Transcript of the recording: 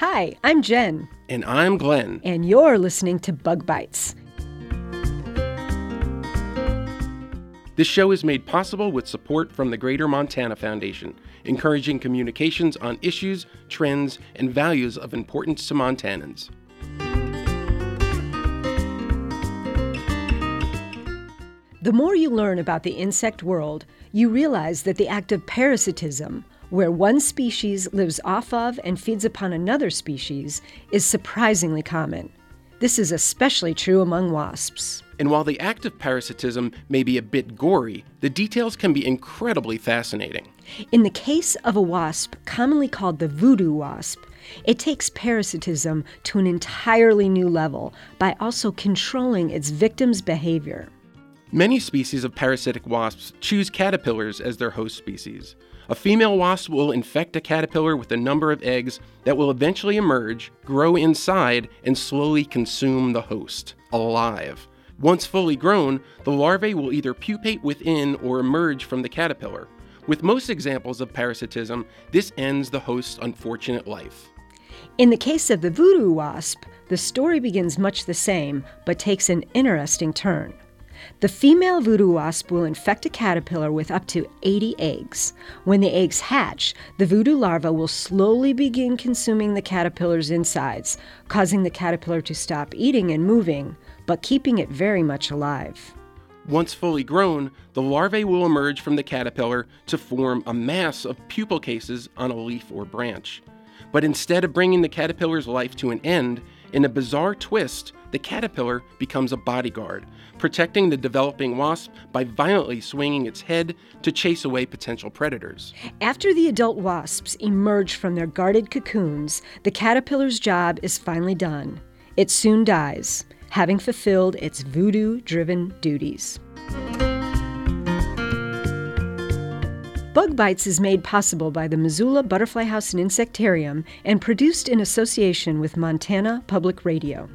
Hi, I'm Jen. And I'm Glenn. And you're listening to Bug Bytes. This show is made possible with support from the Greater Montana Foundation, encouraging communications on issues, trends, and values of importance to Montanans. The more you learn about the insect world, you realize that the act of parasitism, where one species lives off of and feeds upon another species, is surprisingly common. This is especially true among wasps. And while the act of parasitism may be a bit gory, the details can be incredibly fascinating. In the case of a wasp, commonly called the voodoo wasp, it takes parasitism to an entirely new level by also controlling its victim's behavior. Many species of parasitic wasps choose caterpillars as their host species. A female wasp will infect a caterpillar with a number of eggs that will eventually emerge, grow inside, and slowly consume the host, alive. Once fully grown, the larvae will either pupate within or emerge from the caterpillar. With most examples of parasitism, this ends the host's unfortunate life. In the case of the voodoo wasp, the story begins much the same, but takes an interesting turn. The female voodoo wasp will infect a caterpillar with up to 80 eggs. When the eggs hatch, the voodoo larva will slowly begin consuming the caterpillar's insides, causing the caterpillar to stop eating and moving, but keeping it very much alive. Once fully grown, the larvae will emerge from the caterpillar to form a mass of pupal cases on a leaf or branch. But instead of bringing the caterpillar's life to an end, in a bizarre twist, the caterpillar becomes a bodyguard, protecting the developing wasp by violently swinging its head to chase away potential predators. After the adult wasps emerge from their guarded cocoons, the caterpillar's job is finally done. It soon dies, having fulfilled its voodoo driven duties. Bug Bytes is made possible by the Missoula Butterfly House and Insectarium and produced in association with Montana Public Radio.